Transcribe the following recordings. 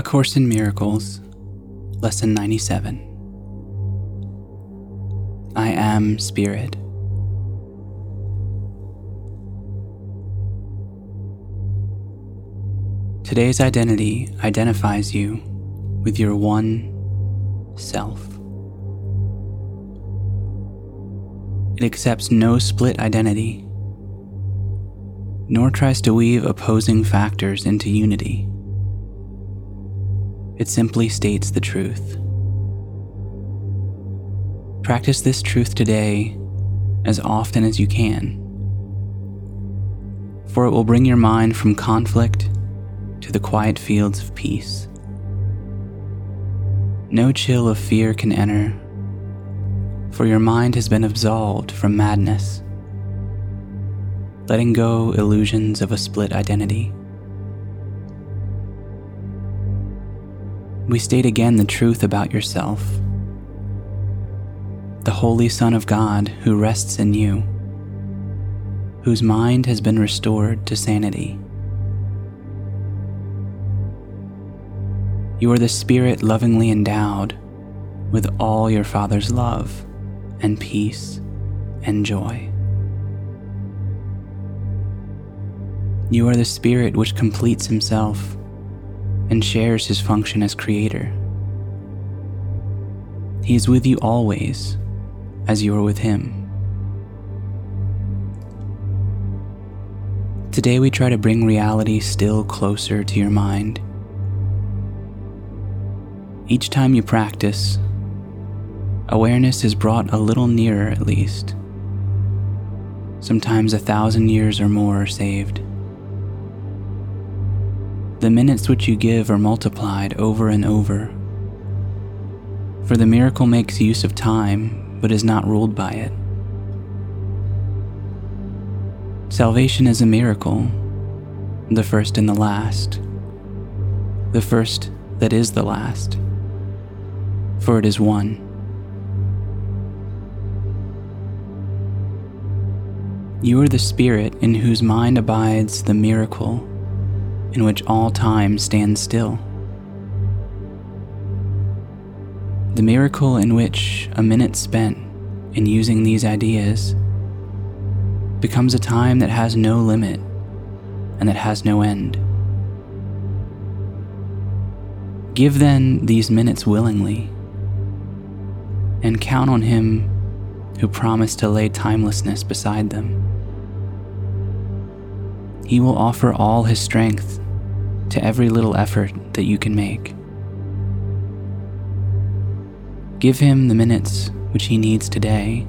A Course in Miracles, Lesson 97. I am Spirit. Today's identity identifies you with your one self. It accepts no split identity, nor tries to weave opposing factors into unity. It simply states the truth. Practice this truth today as often as you can, for it will bring your mind from conflict to the quiet fields of peace. No chill of fear can enter for your mind has been absolved from madness, letting go illusions of a split identity. We state again the truth about yourself, the Holy Son of God who rests in you, whose mind has been restored to sanity. You are the Spirit lovingly endowed with all your Father's love and peace and joy. You are the Spirit which completes Himself and shares His function as Creator. He is with you always as you are with Him. Today we try to bring reality still closer to your mind. Each time you practice, awareness is brought a little nearer at least. Sometimes a thousand years or more are saved. The minutes which you give are multiplied over and over. For the miracle makes use of time, but is not ruled by it. Salvation is a miracle, the first and the last, the first that is the last, for it is one. You are the Spirit in whose mind abides the miracle in which all time stands still. The miracle in which a minute spent in using these ideas becomes a time that has no limit and that has no end. Give then these minutes willingly and count on Him who promised to lay timelessness beside them. He will offer all His strength to every little effort that you can make. Give Him the minutes which He needs today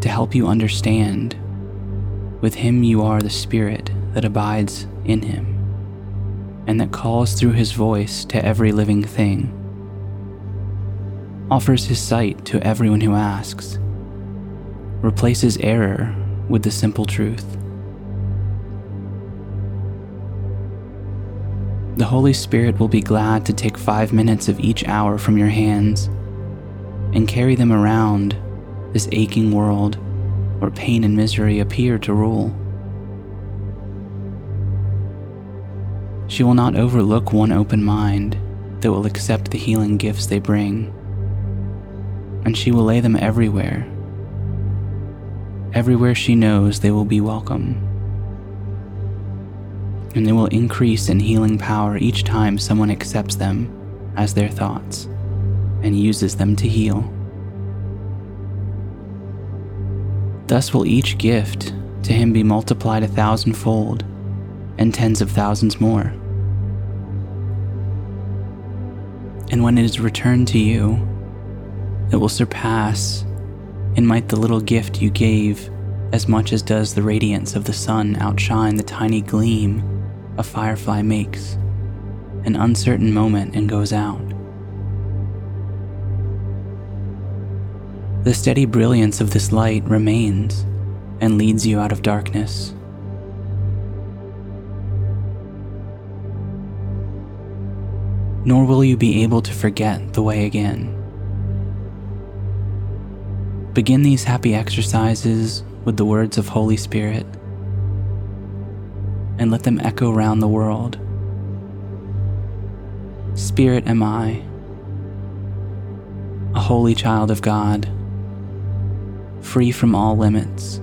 to help you understand. With Him, you are the Spirit that abides in Him and that calls through His voice to every living thing, offers His sight to everyone who asks, replaces error with the simple truth The Holy Spirit will be glad to take five minutes of each hour from your hands and carry them around this aching world where pain and misery appear to rule. She will not overlook one open mind that will accept the healing gifts they bring, and she will lay them everywhere. Everywhere she knows they will be welcome and they will increase in healing power each time someone accepts them as their thoughts and uses them to heal. Thus will each gift to him be multiplied a thousandfold and tens of thousands more. And when it is returned to you, it will surpass in might the little gift you gave as much as does the radiance of the sun outshine the tiny gleam a firefly makes, an uncertain moment and goes out. The steady brilliance of this light remains and leads you out of darkness. Nor will you be able to forget the way again. Begin these happy exercises with the words of Holy Spirit and let them echo round the world. Spirit am I, a holy child of God, free from all limits,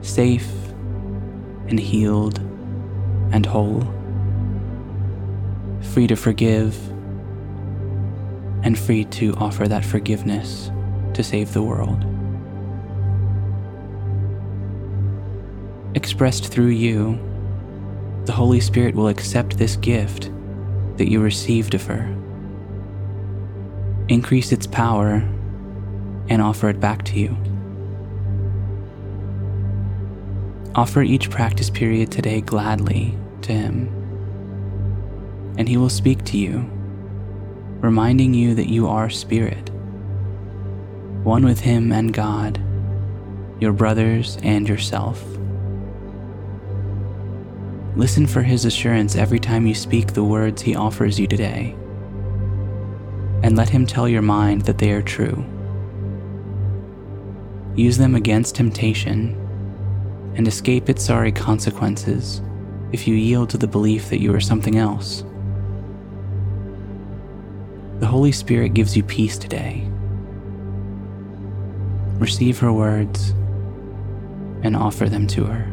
safe and healed and whole, free to forgive and free to offer that forgiveness to save the world. Expressed through you, the Holy Spirit will accept this gift that you received of her, increase its power, and offer it back to you. Offer each practice period today gladly to Him, and He will speak to you, reminding you that you are Spirit, one with Him and God, your brothers and yourself. Listen for His assurance every time you speak the words He offers you today, and let Him tell your mind that they are true. Use them against temptation and escape its sorry consequences if you yield to the belief that you are something else. The Holy Spirit gives you peace today. Receive her words and offer them to her.